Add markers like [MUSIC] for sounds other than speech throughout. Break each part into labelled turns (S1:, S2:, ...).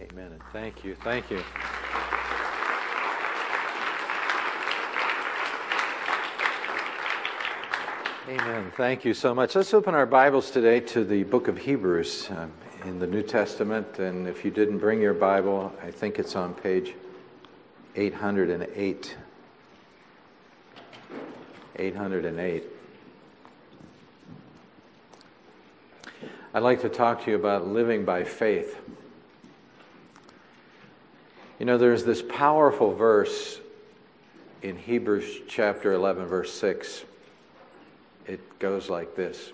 S1: Amen. And thank you. Thank you. Amen. Thank you so much. Let's open our Bibles today to the book of Hebrews um, in the New Testament. And if you didn't bring your Bible, I think it's on page 808. 808. I'd like to talk to you about living by faith. You know, there's this powerful verse in Hebrews chapter 11, verse 6. It goes like this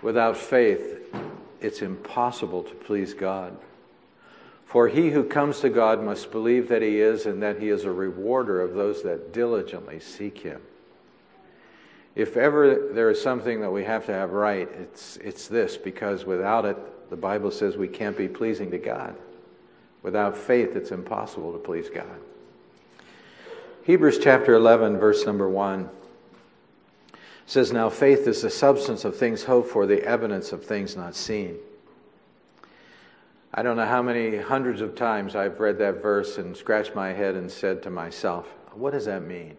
S1: Without faith, it's impossible to please God. For he who comes to God must believe that he is, and that he is a rewarder of those that diligently seek him. If ever there is something that we have to have right, it's, it's this, because without it, the Bible says we can't be pleasing to God. Without faith, it's impossible to please God. Hebrews chapter 11, verse number 1 says, Now faith is the substance of things hoped for, the evidence of things not seen. I don't know how many hundreds of times I've read that verse and scratched my head and said to myself, What does that mean?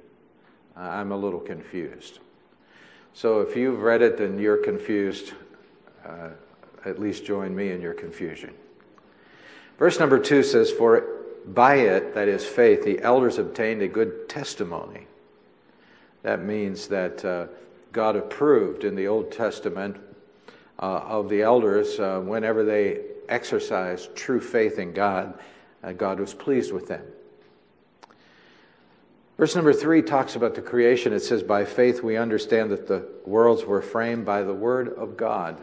S1: Uh, I'm a little confused. So if you've read it and you're confused, uh, at least join me in your confusion. Verse number two says, For by it, that is faith, the elders obtained a good testimony. That means that uh, God approved in the Old Testament uh, of the elders uh, whenever they exercised true faith in God, uh, God was pleased with them. Verse number three talks about the creation. It says, By faith we understand that the worlds were framed by the word of God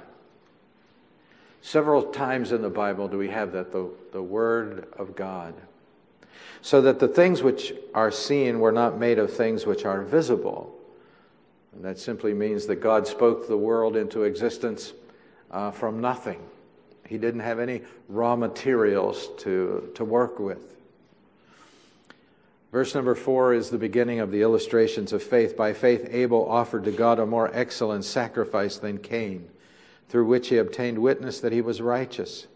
S1: Several times in the Bible do we have that, the, the Word of God. So that the things which are seen were not made of things which are visible. And that simply means that God spoke the world into existence uh, from nothing. He didn't have any raw materials to, to work with. Verse number four is the beginning of the illustrations of faith. By faith, Abel offered to God a more excellent sacrifice than Cain through which he obtained witness that he was righteous.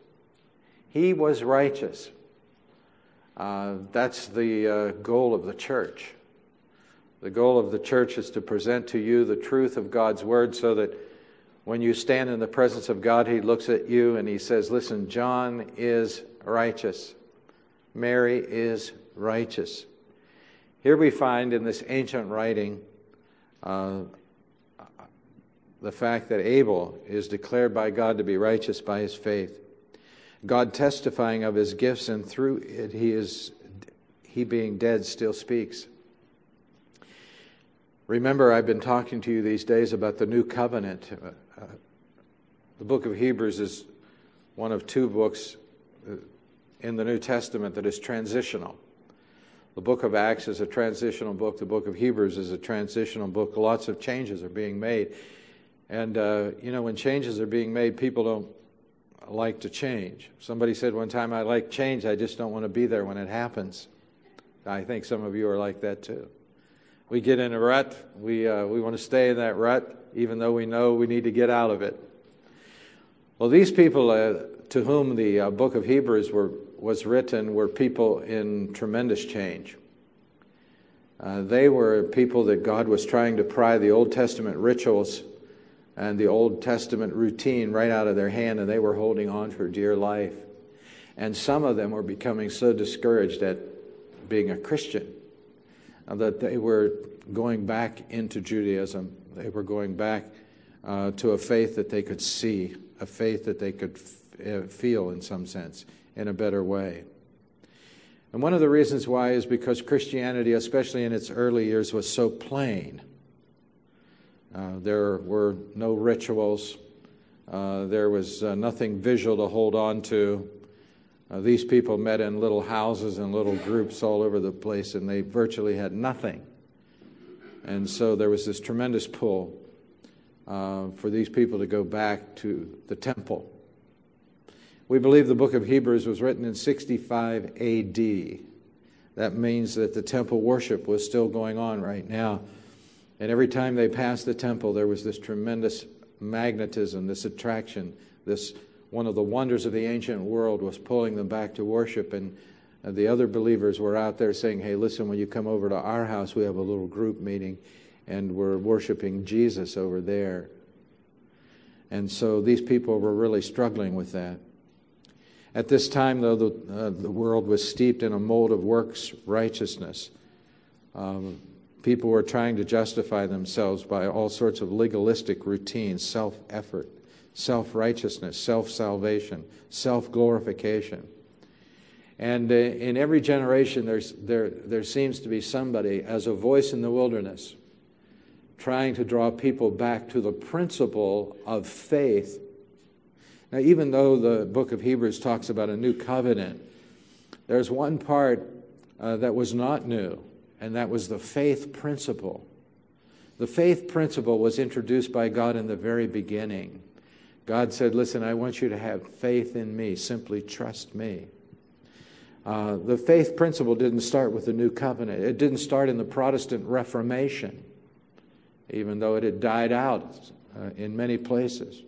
S1: He was righteous. Uh, that's the uh, goal of the church. The goal of the church is to present to you the truth of God's word so that when you stand in the presence of God, he looks at you and he says, Listen, John is righteous. Mary is righteous. Here we find in this ancient writing uh, the fact that Abel is declared by God to be righteous by his faith. God testifying of his gifts, and through it he is he being dead still speaks. Remember, I've been talking to you these days about the new covenant. Uh, uh, the book of Hebrews is one of two books uh, in the New Testament that is transitional. The book of Acts is a transitional book. The book of Hebrews is a transitional book. Lots of changes are being made. And, uh, you know, when changes are being made, people don't like to change. Somebody said one time, I like change, I just don't want to be there when it happens. I think some of you are like that too. We get in a rut, we, uh, we want to stay in that rut, even though we know we need to get out of it. Well, these people uh, to whom the uh, book of Hebrews were, was written were people in tremendous change. Uh, they were people that God was trying to pry the Old Testament rituals and the Old Testament routine right out of their hand, and they were holding on for dear life. And some of them were becoming so discouraged at being a Christian uh, that they were going back into Judaism. They were going back uh, to a faith that they could see, a faith that they could f- uh, feel in some sense, in a better way. And one of the reasons why is because Christianity, especially in its early years, was so plain uh, there were no rituals. Uh, there was uh, nothing visual to hold on to. Uh, these people met in little houses and little groups all over the place, and they virtually had nothing. And so there was this tremendous pull uh, for these people to go back to the temple. We believe the book of Hebrews was written in 65 AD. That means that the temple worship was still going on right now and every time they passed the temple, there was this tremendous magnetism, this attraction, this one of the wonders of the ancient world was pulling them back to worship. And uh, the other believers were out there saying, Hey, listen, when you come over to our house, we have a little group meeting and we're worshiping Jesus over there. And so these people were really struggling with that. At this time, though, the, uh, the world was steeped in a mold of works righteousness. Um, people were trying to justify themselves by all sorts of legalistic routines, self effort, self righteousness, self salvation, self glorification. And uh, in every generation, there, there seems to be somebody as a voice in the wilderness trying to draw people back to the principle of faith. Now, even though the book of Hebrews talks about a new covenant, there's one part uh, that was not new, and that was the faith principle. The faith principle was introduced by God in the very beginning. God said, Listen, I want you to have faith in me. Simply trust me. Uh, the faith principle didn't start with the new covenant, it didn't start in the Protestant Reformation even though it had died out uh, in many places.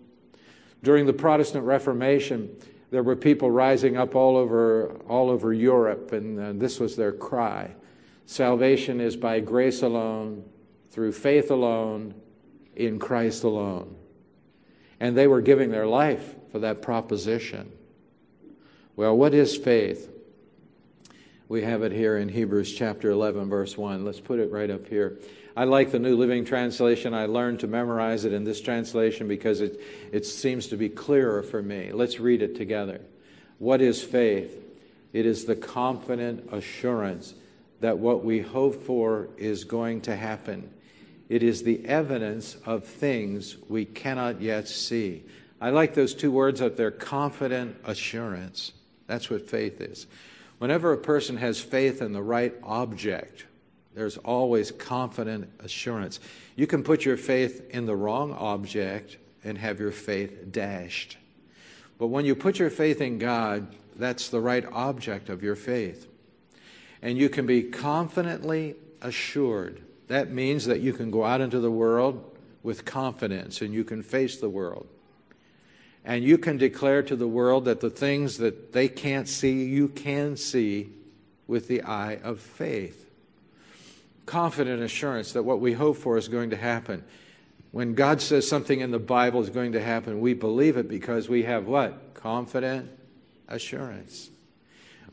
S1: During the Protestant Reformation, there were people rising up all over, all over Europe, and uh, this was their cry Salvation is by grace alone, through faith alone, in Christ alone. And they were giving their life for that proposition. Well, what is faith? We have it here in Hebrews chapter 11, verse 1. Let's put it right up here. I like the New Living Translation. I learned to memorize it in this translation because it, it seems to be clearer for me. Let's read it together. What is faith? It is the confident assurance that what we hope for is going to happen. It is the evidence of things we cannot yet see. I like those two words up there confident assurance. That's what faith is. Whenever a person has faith in the right object, there's always confident assurance. You can put your faith in the wrong object and have your faith dashed. But when you put your faith in God, that's the right object of your faith. And you can be confidently assured. That means that you can go out into the world with confidence and you can face the world. And you can declare to the world that the things that they can't see, you can see with the eye of faith confident assurance that what we hope for is going to happen. When God says something in the Bible is going to happen, we believe it because we have what? Confident assurance.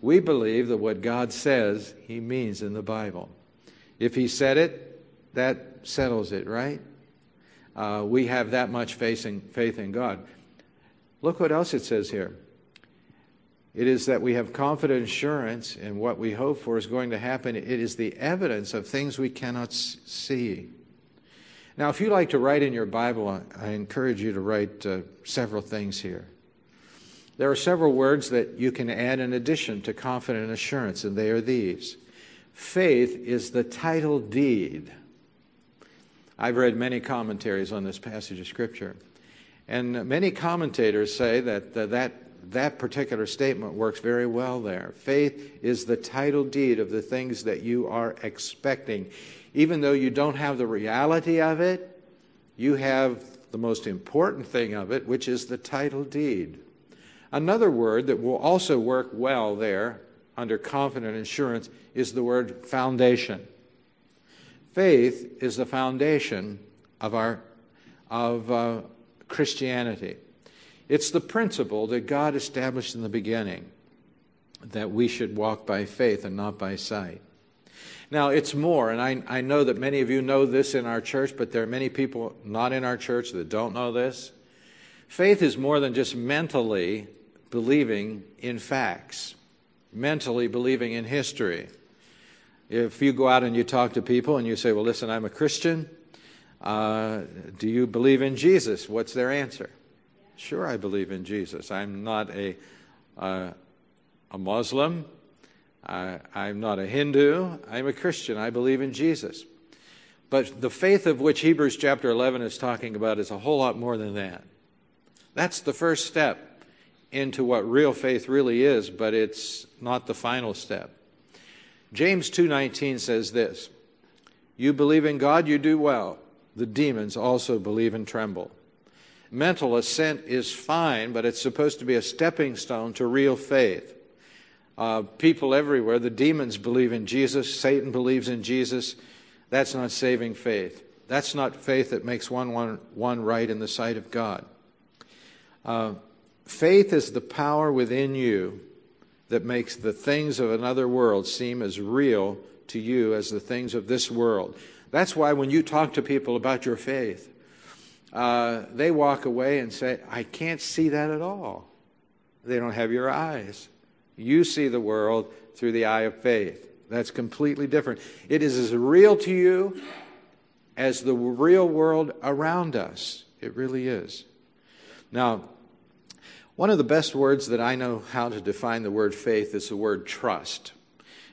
S1: We believe that what God says, He means in the Bible. If He said it, that settles it, right? Uh, we have that much faith in, faith in God. Look what else it says here. It is that we have confident assurance in what we hope for is going to happen. It is the evidence of things we cannot see. Now, if you like to write in your Bible, I encourage you to write uh, several things here. There are several words that you can add in addition to confident assurance, and they are these Faith is the title deed. I've read many commentaries on this passage of Scripture, and many commentators say that that that particular statement works very well there. Faith is the title deed of the things that you are expecting. Even though you don't have the reality of it, you have the most important thing of it, which is the title deed. Another word that will also work well there under confident assurance is the word foundation. Faith is the foundation of our of uh, Christianity. It's the principle that God established in the beginning that we should walk by faith and not by sight. Now, it's more, and I, I know that many of you know this in our church, but there are many people not in our church that don't know this. Faith is more than just mentally believing in facts, mentally believing in history. If you go out and you talk to people and you say, Well, listen, I'm a Christian, uh, do you believe in Jesus? What's their answer? Sure, I believe in Jesus. I'm not a, uh, a Muslim. I, I'm not a Hindu. I'm a Christian. I believe in Jesus. But the faith of which Hebrews chapter 11 is talking about is a whole lot more than that. That's the first step into what real faith really is, but it's not the final step. James 2:19 says this, "You believe in God, you do well. The demons also believe and tremble." mental assent is fine, but it's supposed to be a stepping stone to real faith. Uh, people everywhere, the demons believe in Jesus, Satan believes in Jesus. That's not saving faith. That's not faith that makes one, one, one right in the sight of God. Uh, faith is the power within you that makes the things of another world seem as real to you as the things of this world. That's why when you talk to people about your faith, uh, they walk away and say, I can't see that at all. They don't have your eyes. You see the world through the eye of faith. That's completely different. It is as real to you as the real world around us. It really is. Now, one of the best words that I know how to define the word faith is the word trust.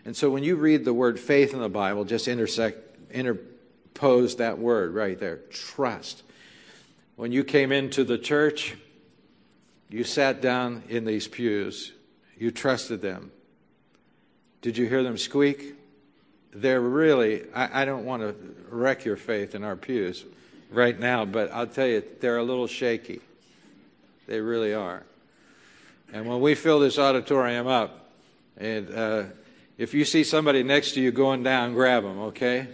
S1: And so when you read the word faith in the Bible, just intersect, interpose that word right there trust. When you came into the church, you sat down in these pews, you trusted them. Did you hear them squeak? They're really, I, I don't want to wreck your faith in our pews right now, but I'll tell you, they're a little shaky. They really are. And when we fill this auditorium up, and uh, if you see somebody next to you going down, grab them, okay?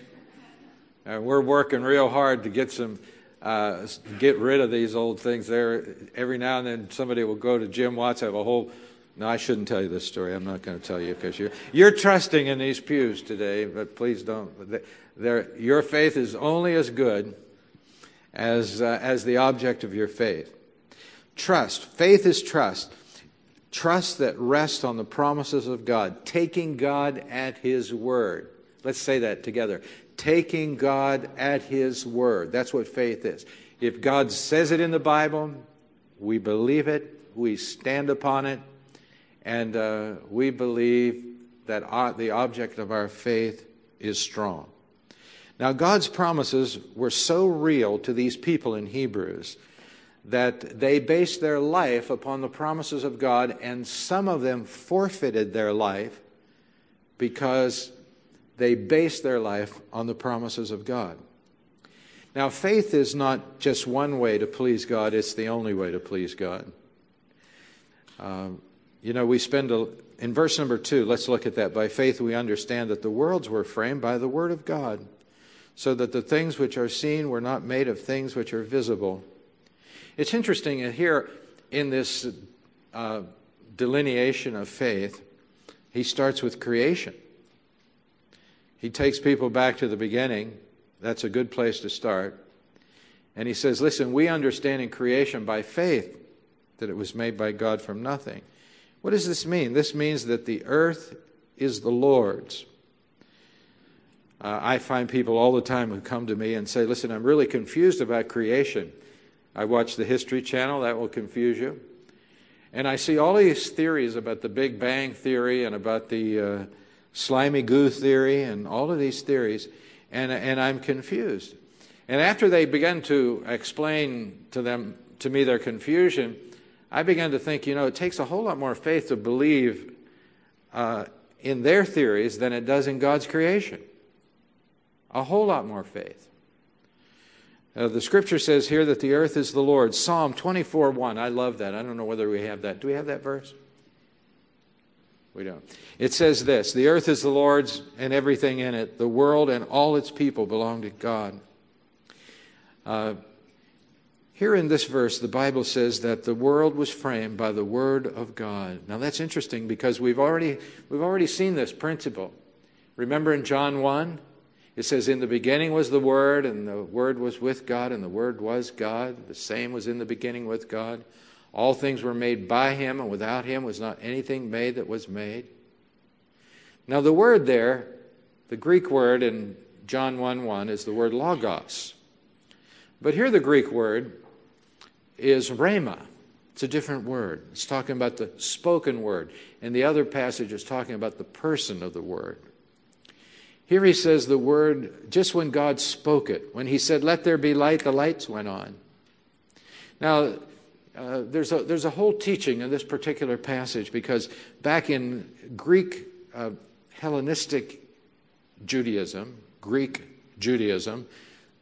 S1: Uh, we're working real hard to get some, uh, get rid of these old things. There, every now and then, somebody will go to Jim Watts, have a whole. No, I shouldn't tell you this story. I'm not going to tell you because you're you're trusting in these pews today. But please don't. your faith is only as good as uh, as the object of your faith. Trust. Faith is trust. Trust that rests on the promises of God, taking God at His word. Let's say that together. Taking God at His word. That's what faith is. If God says it in the Bible, we believe it, we stand upon it, and uh, we believe that the object of our faith is strong. Now, God's promises were so real to these people in Hebrews that they based their life upon the promises of God, and some of them forfeited their life because they based their life on the promises of God. Now, faith is not just one way to please God, it's the only way to please God. Um, you know, we spend a, in verse number two, let's look at that. By faith, we understand that the worlds were framed by the word of God, so that the things which are seen were not made of things which are visible. It's interesting here in this uh, delineation of faith, he starts with creation. He takes people back to the beginning. That's a good place to start. And he says, Listen, we understand in creation by faith that it was made by God from nothing. What does this mean? This means that the earth is the Lord's. Uh, I find people all the time who come to me and say, Listen, I'm really confused about creation. I watch the History Channel, that will confuse you. And I see all these theories about the Big Bang Theory and about the uh, slimy goo theory and all of these theories, and, and I'm confused. And after they began to explain to them to me their confusion, I began to think, you know, it takes a whole lot more faith to believe uh, in their theories than it does in God's creation. A whole lot more faith. Uh, the scripture says here that the earth is the Lord's. Psalm 24 1. I love that. I don't know whether we have that. Do we have that verse? We don't. It says this The earth is the Lord's and everything in it. The world and all its people belong to God. Uh, here in this verse, the Bible says that the world was framed by the Word of God. Now that's interesting because we've already, we've already seen this principle. Remember in John 1? It says, In the beginning was the Word, and the Word was with God, and the Word was God. The same was in the beginning with God. All things were made by Him, and without Him was not anything made that was made. Now, the word there, the Greek word in John 1 1 is the word logos. But here the Greek word is rhema. It's a different word. It's talking about the spoken word. And the other passage is talking about the person of the word. Here he says the word just when God spoke it. When he said, Let there be light, the lights went on. Now, uh, there's, a, there's a whole teaching in this particular passage because back in Greek uh, Hellenistic Judaism, Greek Judaism,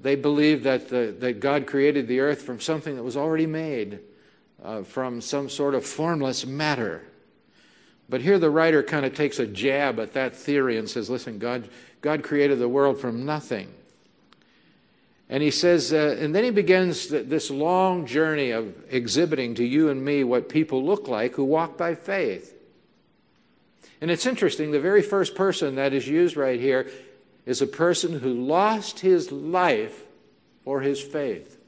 S1: they believed that, the, that God created the earth from something that was already made, uh, from some sort of formless matter. But here the writer kind of takes a jab at that theory and says, listen, God, God created the world from nothing. And he says, uh, and then he begins th- this long journey of exhibiting to you and me what people look like who walk by faith. And it's interesting, the very first person that is used right here is a person who lost his life for his faith.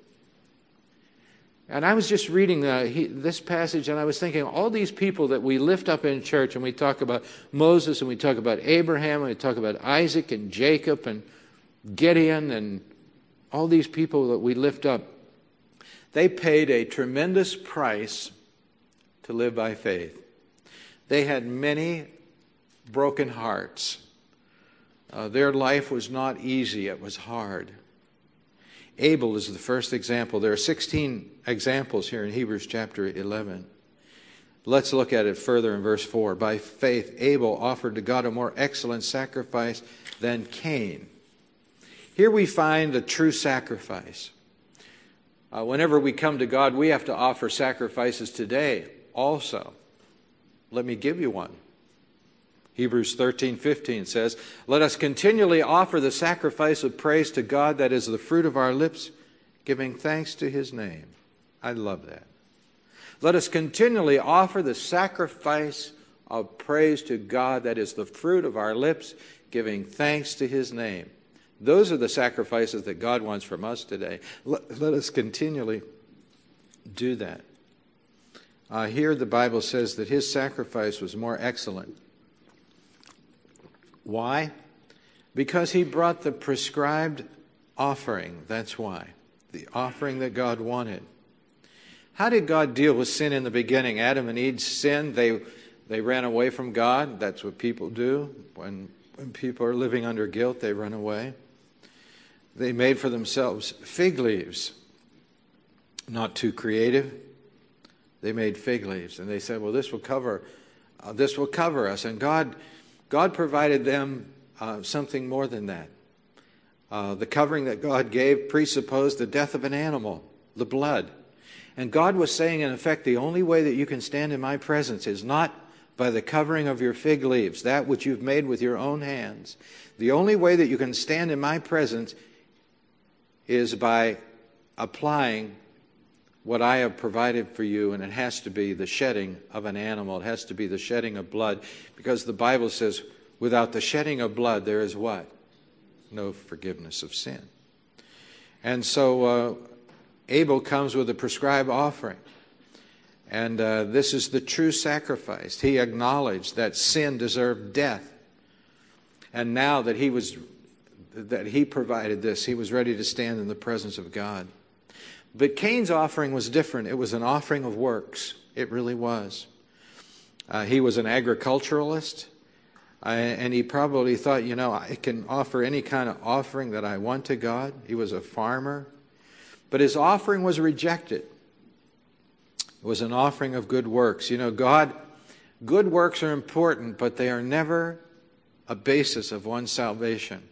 S1: And I was just reading the, he, this passage and I was thinking, all these people that we lift up in church, and we talk about Moses, and we talk about Abraham, and we talk about Isaac and Jacob and Gideon, and all these people that we lift up, they paid a tremendous price to live by faith. They had many broken hearts. Uh, their life was not easy, it was hard. Abel is the first example. There are 16 examples here in Hebrews chapter 11. Let's look at it further in verse 4. By faith, Abel offered to God a more excellent sacrifice than Cain. Here we find the true sacrifice. Uh, whenever we come to God, we have to offer sacrifices today also. Let me give you one. Hebrews 13, 15 says, Let us continually offer the sacrifice of praise to God that is the fruit of our lips, giving thanks to his name. I love that. Let us continually offer the sacrifice of praise to God that is the fruit of our lips, giving thanks to his name. Those are the sacrifices that God wants from us today. Let, let us continually do that. Uh, here, the Bible says that his sacrifice was more excellent why? Because he brought the prescribed offering. That's why. The offering that God wanted. How did God deal with sin in the beginning? Adam and Eve sinned. They, they ran away from God. That's what people do. When, when people are living under guilt, they run away. They made for themselves fig leaves. Not too creative. They made fig leaves. And they said, well, this will cover, uh, this will cover us. And God God provided them uh, something more than that. Uh, the covering that God gave presupposed the death of an animal, the blood. And God was saying, in effect, the only way that you can stand in my presence is not by the covering of your fig leaves, that which you've made with your own hands. The only way that you can stand in my presence is by applying what I have provided for you, and it has to be the shedding of an animal. It has to be the shedding of blood, because the Bible says, without the shedding of blood, there is what? No forgiveness of sin. And so uh, Abel comes with a prescribed offering. And uh, this is the true sacrifice. He acknowledged that sin deserved death. And now that he was that he provided this, he was ready to stand in the presence of God. But Cain's offering was different. It was an offering of works. It really was. Uh, he was an agriculturalist, uh, and he probably thought, you know, I can offer any kind of offering that I want to God. He was a farmer. But his offering was rejected. It was an offering of good works. You know, God, good works are important, but they are never a basis of one's salvation.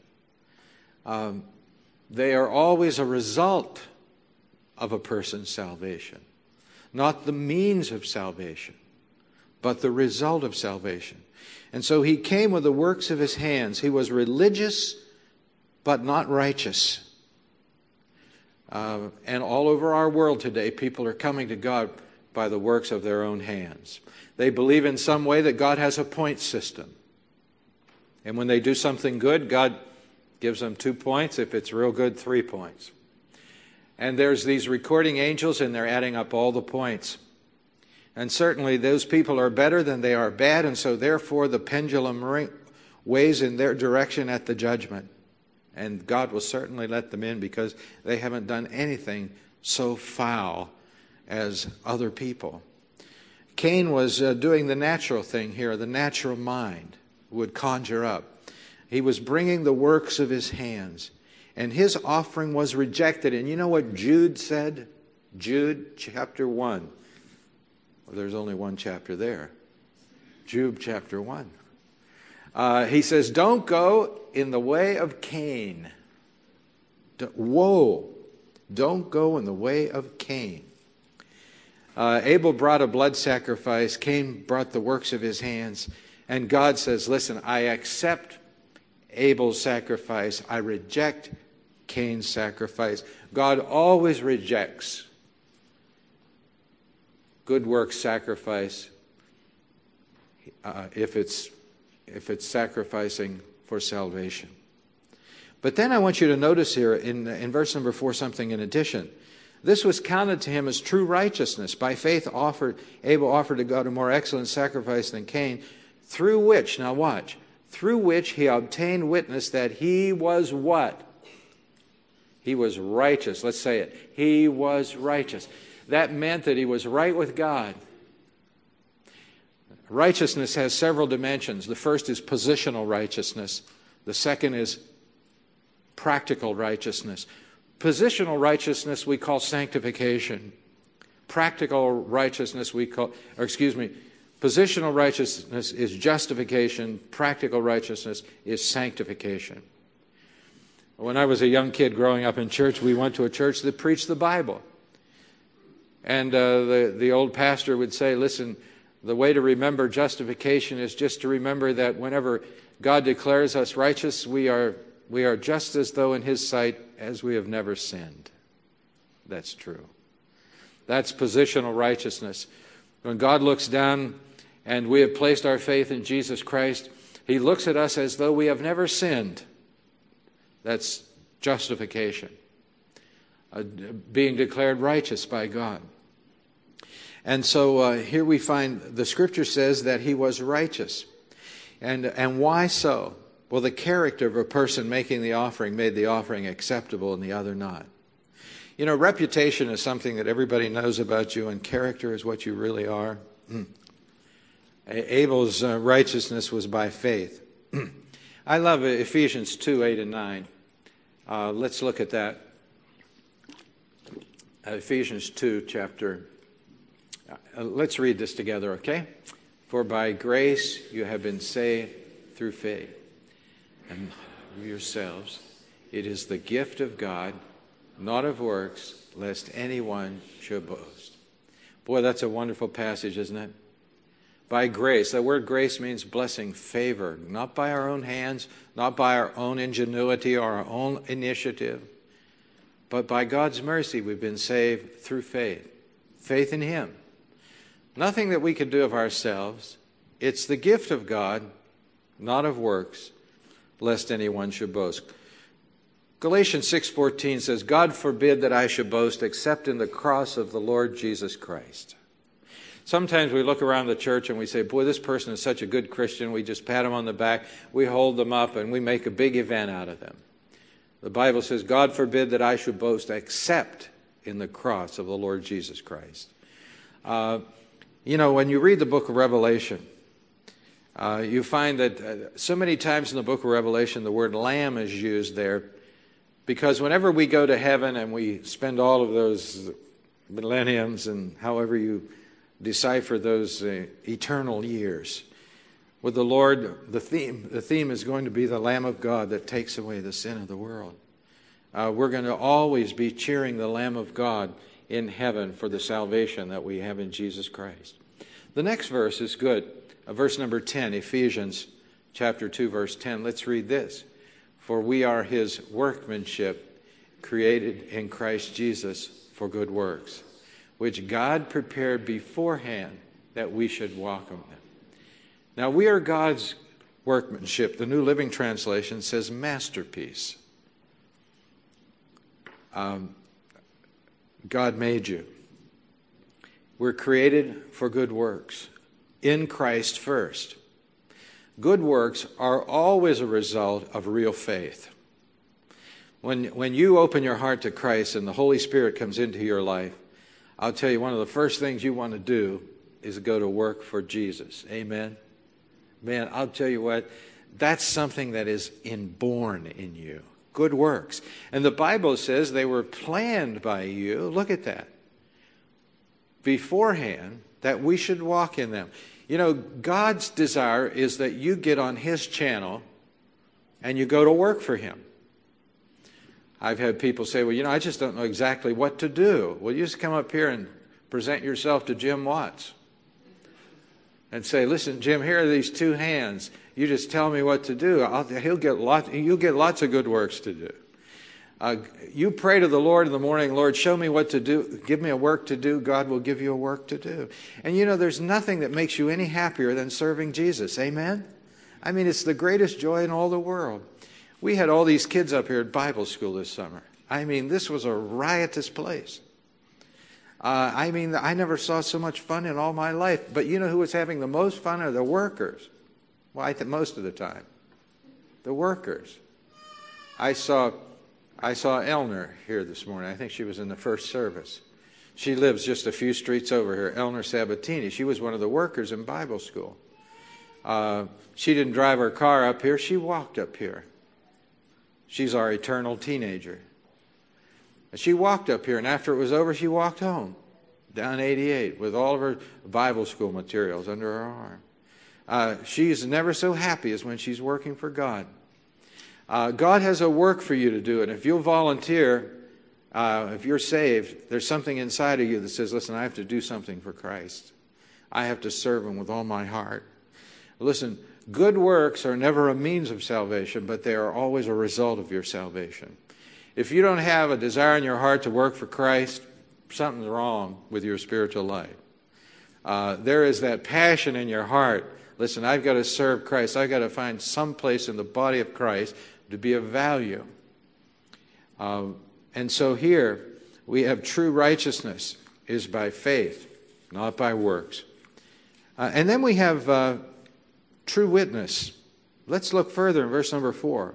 S1: Um, they are always a result of a person's salvation. Not the means of salvation, but the result of salvation. And so he came with the works of his hands. He was religious, but not righteous. Uh, and all over our world today, people are coming to God by the works of their own hands. They believe in some way that God has a point system. And when they do something good, God gives them two points. If it's real good, three points. And there's these recording angels, and they're adding up all the points. And certainly those people are better than they are bad, and so therefore the pendulum weighs in their direction at the judgment. And God will certainly let them in because they haven't done anything so foul as other people. Cain was uh, doing the natural thing here, the natural mind would conjure up. He was bringing the works of his hands and his offering was rejected. And you know what Jude said? Jude chapter 1. Well, there's only one chapter there. Jude chapter 1. Uh, he says, Don't go in the way of Cain. Woe! Don't go in the way of Cain. Uh, Abel brought a blood sacrifice, Cain brought the works of his hands. And God says, Listen, I accept Abel's sacrifice, I reject Cain's sacrifice. God always rejects good works sacrifice uh, if, it's, if it's sacrificing for salvation. But then I want you to notice here in, in verse number four something in addition. This was counted to him as true righteousness. By faith, offered, Abel offered to God a more excellent sacrifice than Cain, through which, now watch, through which he obtained witness that he was what? He was righteous. Let's say it. He was righteous. That meant that he was right with God. Righteousness has several dimensions. The first is positional righteousness, the second is practical righteousness. Positional righteousness we call sanctification. Practical righteousness we call, or excuse me, positional righteousness is justification, practical righteousness is sanctification. When I was a young kid growing up in church, we went to a church that preached the Bible. And uh, the, the old pastor would say, Listen, the way to remember justification is just to remember that whenever God declares us righteous, we are, we are just as though in His sight as we have never sinned. That's true. That's positional righteousness. When God looks down and we have placed our faith in Jesus Christ, He looks at us as though we have never sinned. That's justification, uh, being declared righteous by God. And so uh, here we find the scripture says that he was righteous. And, and why so? Well, the character of a person making the offering made the offering acceptable and the other not. You know, reputation is something that everybody knows about you, and character is what you really are. Abel's uh, righteousness was by faith. [CLEARS THROAT] I love Ephesians 2 8 and 9. Uh, let's look at that. Ephesians 2, chapter. Uh, let's read this together, okay? For by grace you have been saved through faith and yourselves. It is the gift of God, not of works, lest anyone should boast. Boy, that's a wonderful passage, isn't it? By grace. That word grace means blessing, favor, not by our own hands, not by our own ingenuity or our own initiative, but by God's mercy we've been saved through faith. Faith in Him. Nothing that we could do of ourselves. It's the gift of God, not of works, lest anyone should boast. Galatians 6:14 says, "God forbid that I should boast except in the cross of the Lord Jesus Christ." Sometimes we look around the church and we say, Boy, this person is such a good Christian. We just pat them on the back, we hold them up, and we make a big event out of them. The Bible says, God forbid that I should boast except in the cross of the Lord Jesus Christ. Uh, you know, when you read the book of Revelation, uh, you find that uh, so many times in the book of Revelation, the word lamb is used there because whenever we go to heaven and we spend all of those millenniums and however you decipher those uh, eternal years, with the Lord, the theme, the theme is going to be the Lamb of God that takes away the sin of the world. Uh, we're going to always be cheering the Lamb of God in heaven for the salvation that we have in Jesus Christ. The next verse is good. Uh, verse number 10, Ephesians chapter 2, verse 10. Let's read this. For we are his workmanship, created in Christ Jesus for good works, which God prepared beforehand that we should walk them. Now, we are God's workmanship. The New Living Translation says masterpiece. Um, God made you. We're created for good works in Christ first. Good works are always a result of real faith. When, when you open your heart to Christ and the Holy Spirit comes into your life, I'll tell you one of the first things you want to do is go to work for Jesus. Amen? Man, I'll tell you what, that's something that is inborn in you. Good works. And the Bible says they were planned by you. Look at that. Beforehand, that we should walk in them. You know, God's desire is that you get on His channel and you go to work for Him. I've had people say, well, you know, I just don't know exactly what to do. Well, you just come up here and present yourself to Jim Watts and say, listen, Jim, here are these two hands. You just tell me what to do. I'll, he'll get lot, you'll get lots of good works to do. Uh, you pray to the Lord in the morning, Lord, show me what to do. Give me a work to do. God will give you a work to do. And you know, there's nothing that makes you any happier than serving Jesus. Amen? I mean, it's the greatest joy in all the world. We had all these kids up here at Bible school this summer. I mean, this was a riotous place. Uh, I mean, I never saw so much fun in all my life. But you know who was having the most fun are the workers. Well, I think most of the time. The workers. I saw I saw Elner here this morning. I think she was in the first service. She lives just a few streets over here, Elner Sabatini. She was one of the workers in Bible school. Uh, she didn't drive her car up here, she walked up here. She's our eternal teenager. And She walked up here, and after it was over, she walked home down 88 with all of her Bible school materials under her arm. Uh, she's never so happy as when she's working for God. Uh, God has a work for you to do, and if you'll volunteer, uh, if you're saved, there's something inside of you that says, Listen, I have to do something for Christ. I have to serve Him with all my heart. Listen, good works are never a means of salvation, but they are always a result of your salvation. If you don't have a desire in your heart to work for Christ, something's wrong with your spiritual life. Uh, there is that passion in your heart. Listen, I've got to serve Christ. I've got to find some place in the body of Christ to be of value. Um, and so here we have true righteousness is by faith, not by works. Uh, and then we have uh, true witness. Let's look further in verse number four.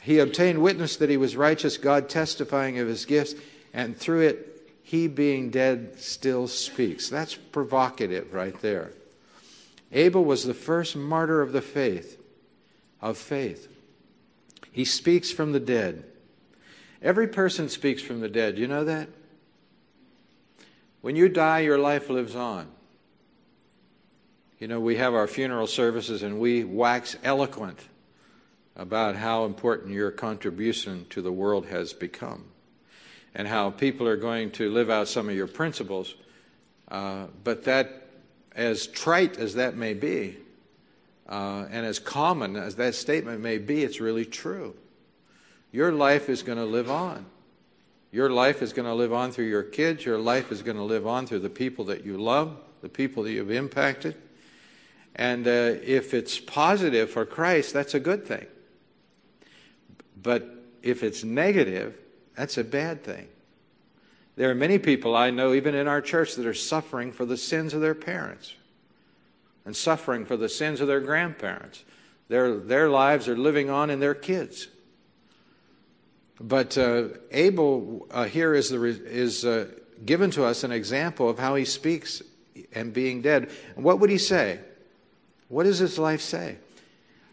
S1: He obtained witness that he was righteous, God testifying of his gifts, and through it, he being dead still speaks. That's provocative right there. Abel was the first martyr of the faith, of faith. He speaks from the dead. Every person speaks from the dead. You know that? When you die, your life lives on. You know, we have our funeral services and we wax eloquent about how important your contribution to the world has become and how people are going to live out some of your principles. Uh, but that, as trite as that may be, uh, and as common as that statement may be, it's really true. Your life is going to live on. Your life is going to live on through your kids. Your life is going to live on through the people that you love, the people that you've impacted. And uh, if it's positive for Christ, that's a good thing. But if it's negative, that's a bad thing. There are many people I know, even in our church, that are suffering for the sins of their parents and suffering for the sins of their grandparents. Their, their lives are living on in their kids. But uh, Abel uh, here is, the, is uh, given to us an example of how he speaks and being dead. what would he say? What does his life say?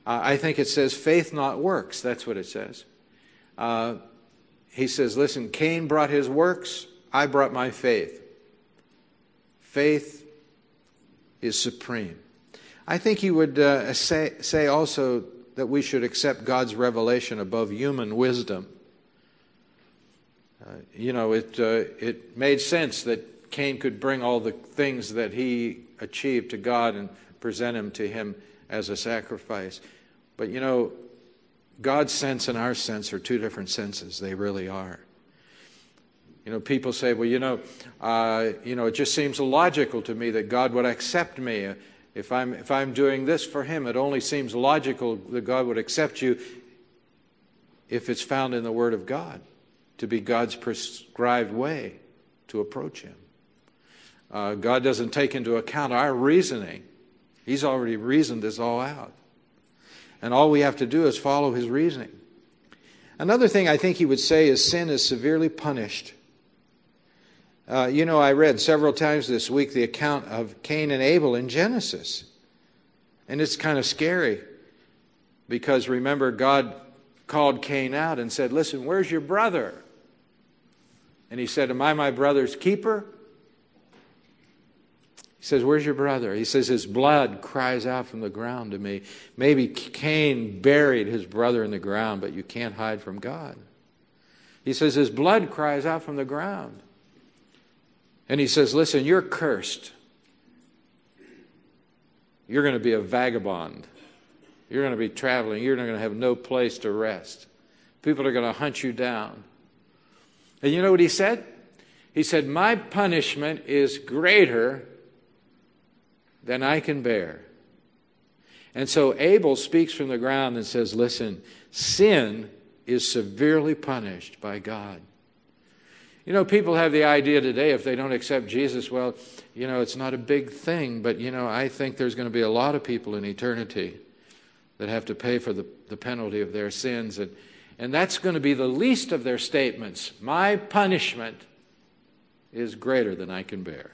S1: Uh, I think it says faith, not works. That's what it says. Uh, he says, listen, Cain brought his works, I brought my faith. Faith is supreme. I think he would uh, say, say also that we should accept God's revelation above human wisdom. Uh, you know, it, uh, it made sense that Cain could bring all the things that he achieved to God and present them to him as a sacrifice. But you know, God's sense and our sense are two different senses. They really are. You know, people say, well, you know, uh, you know, it just seems illogical to me that God would accept me. If I'm, if I'm doing this for Him, it only seems logical that God would accept you if it's found in the Word of God to be God's prescribed way to approach Him. Uh, God doesn't take into account our reasoning, He's already reasoned this all out. And all we have to do is follow His reasoning. Another thing I think He would say is sin is severely punished uh, you know, I read several times this week the account of Cain and Abel in Genesis. And it's kind of scary because remember, God called Cain out and said, Listen, where's your brother? And he said, Am I my brother's keeper? He says, Where's your brother? He says, His blood cries out from the ground to me. Maybe Cain buried his brother in the ground, but you can't hide from God. He says his blood cries out from the ground. And he says, Listen, you're cursed. You're going to be a vagabond. You're going to be traveling. You're going to have no place to rest. People are going to hunt you down. And you know what he said? He said, My punishment is greater than I can bear. And so Abel speaks from the ground and says, Listen, sin is severely punished by God. You know, people have the idea today if they don't accept Jesus, well, you know, it's not a big thing, but, you know, I think there's going to be a lot of people in eternity that have to pay for the, the penalty of their sins. And, and that's going to be the least of their statements. My punishment is greater than I can bear.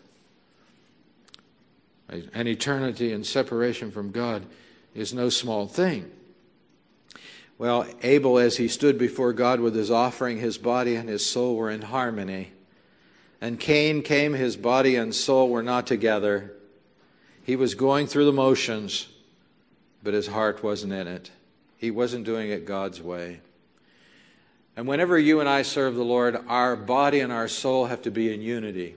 S1: An eternity in separation from God is no small thing. Well, Abel, as he stood before God with his offering, his body and his soul were in harmony. And Cain came, his body and soul were not together. He was going through the motions, but his heart wasn't in it. He wasn't doing it God's way. And whenever you and I serve the Lord, our body and our soul have to be in unity,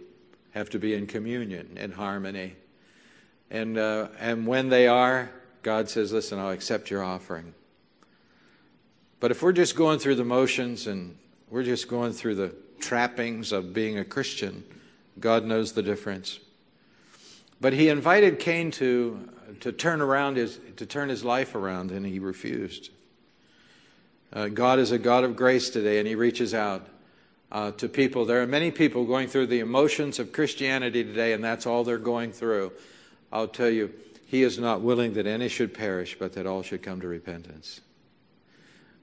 S1: have to be in communion, in harmony. And, uh, and when they are, God says, Listen, I'll accept your offering. But if we're just going through the motions and we're just going through the trappings of being a Christian, God knows the difference. But he invited Cain to, to turn around his, to turn his life around, and he refused. Uh, God is a God of grace today, and he reaches out uh, to people. There are many people going through the emotions of Christianity today, and that's all they're going through. I'll tell you, he is not willing that any should perish, but that all should come to repentance.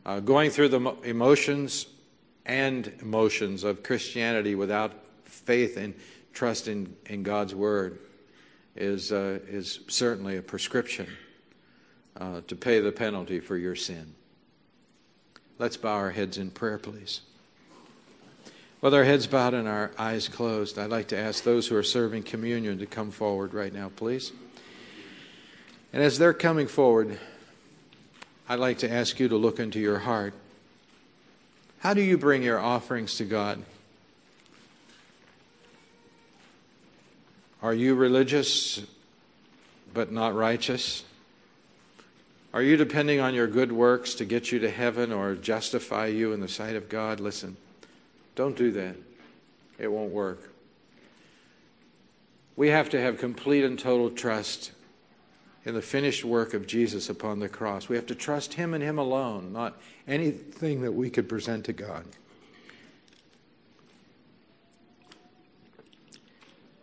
S1: Uh, going through the emotions and emotions of Christianity without faith and trust in, in God's Word is, uh, is certainly a prescription uh, to pay the penalty for your sin. Let's bow our heads in prayer, please. With our heads bowed and our eyes closed, I'd like to ask those who are serving communion to come forward right now, please. And as they're coming forward, I'd like to ask you to look into your heart. How do you bring your offerings to God? Are you religious but not righteous? Are you depending on your good works to get you to heaven or justify you in the sight of God? Listen, don't do that. It won't work. We have to have complete and total trust in the finished work of Jesus upon the cross. We have to trust Him and Him alone, not anything that we could present to God.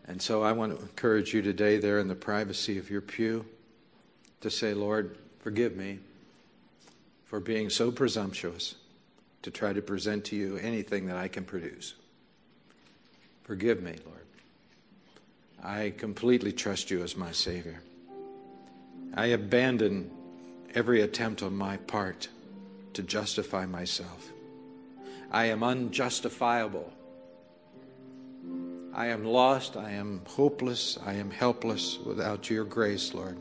S1: And so I want to encourage you today, there in the privacy of your pew, to say, Lord, forgive me for being so presumptuous to try to present to you anything that I can produce. Forgive me, Lord. I completely trust you as my Savior. I abandon every attempt on my part to justify myself. I am unjustifiable. I am lost. I am hopeless. I am helpless without your grace, Lord.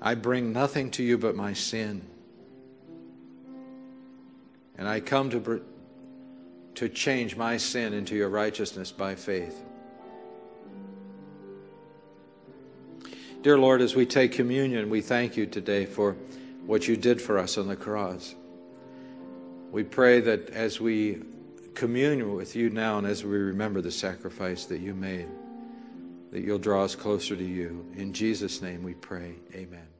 S1: I bring nothing to you but my sin. And I come to, to change my sin into your righteousness by faith. Dear Lord, as we take communion, we thank you today for what you did for us on the cross. We pray that as we commune with you now and as we remember the sacrifice that you made, that you'll draw us closer to you. In Jesus' name we pray. Amen.